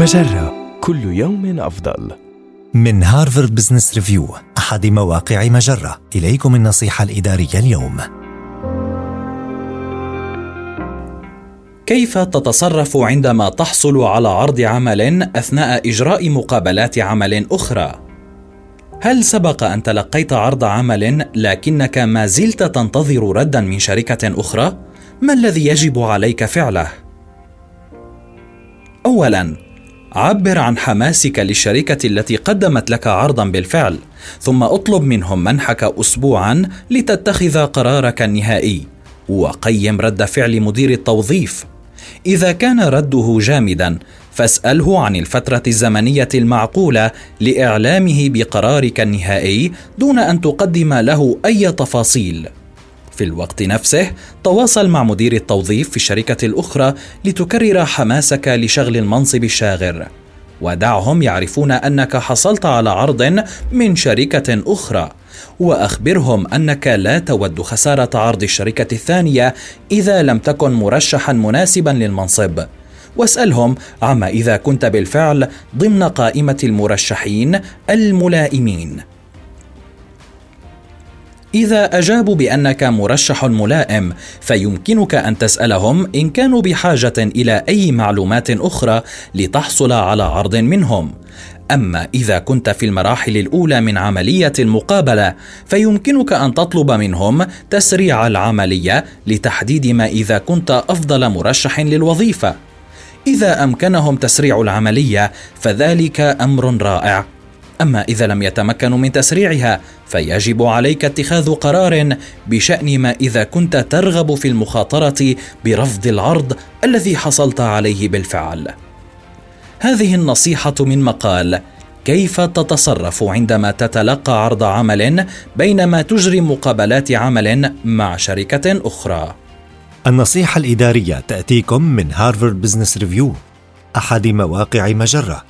مجرة كل يوم أفضل. من Harvard Business Review أحد مواقع مجرة. إليكم النصيحة الإدارية اليوم. كيف تتصرف عندما تحصل على عرض عمل أثناء إجراء مقابلات عمل أخرى؟ هل سبق أن تلقيت عرض عمل لكنك ما زلت تنتظر ردا من شركة أخرى؟ ما الذي يجب عليك فعله؟ اولا عبر عن حماسك للشركة التي قدمت لك عرضا بالفعل ثم اطلب منهم منحك اسبوعا لتتخذ قرارك النهائي. وقيم رد فعل مدير التوظيف. إذا كان رده جامدا فاسأله عن الفترة الزمنية المعقولة لإعلامه بقرارك النهائي دون أن تقدم له أي تفاصيل. في الوقت نفسه تواصل مع مدير التوظيف في الشركة الأخرى لتكرر حماسك لشغل المنصب الشاغر. ودعهم يعرفون أنك حصلت على عرض من شركة أخرى. وأخبرهم أنك لا تود خسارة عرض الشركة الثانية إذا لم تكن مرشحا مناسبا للمنصب. واسألهم عما إذا كنت بالفعل ضمن قائمة المرشحين الملائمين. إذا أجابوا بأنك مرشح ملائم فيمكنك أن تسألهم إن كانوا بحاجة إلى أي معلومات أخرى لتحصل على عرض منهم. أما إذا كنت في المراحل الأولى من عملية المقابلة فيمكنك أن تطلب منهم تسريع العملية لتحديد ما إذا كنت أفضل مرشح للوظيفة. إذا أمكنهم تسريع العملية فذلك أمر رائع. أما إذا لم يتمكنوا من تسريعها فيجب عليك اتخاذ قرار بشأن ما إذا كنت ترغب في المخاطرة برفض العرض الذي حصلت عليه بالفعل. هذه النصيحة من مقال كيف تتصرف عندما تتلقى عرض عمل بينما تجري مقابلات عمل مع شركة أخرى؟ النصيحة الإدارية تأتيكم من هارفارد بزنس ريفيو أحد مواقع مجرة.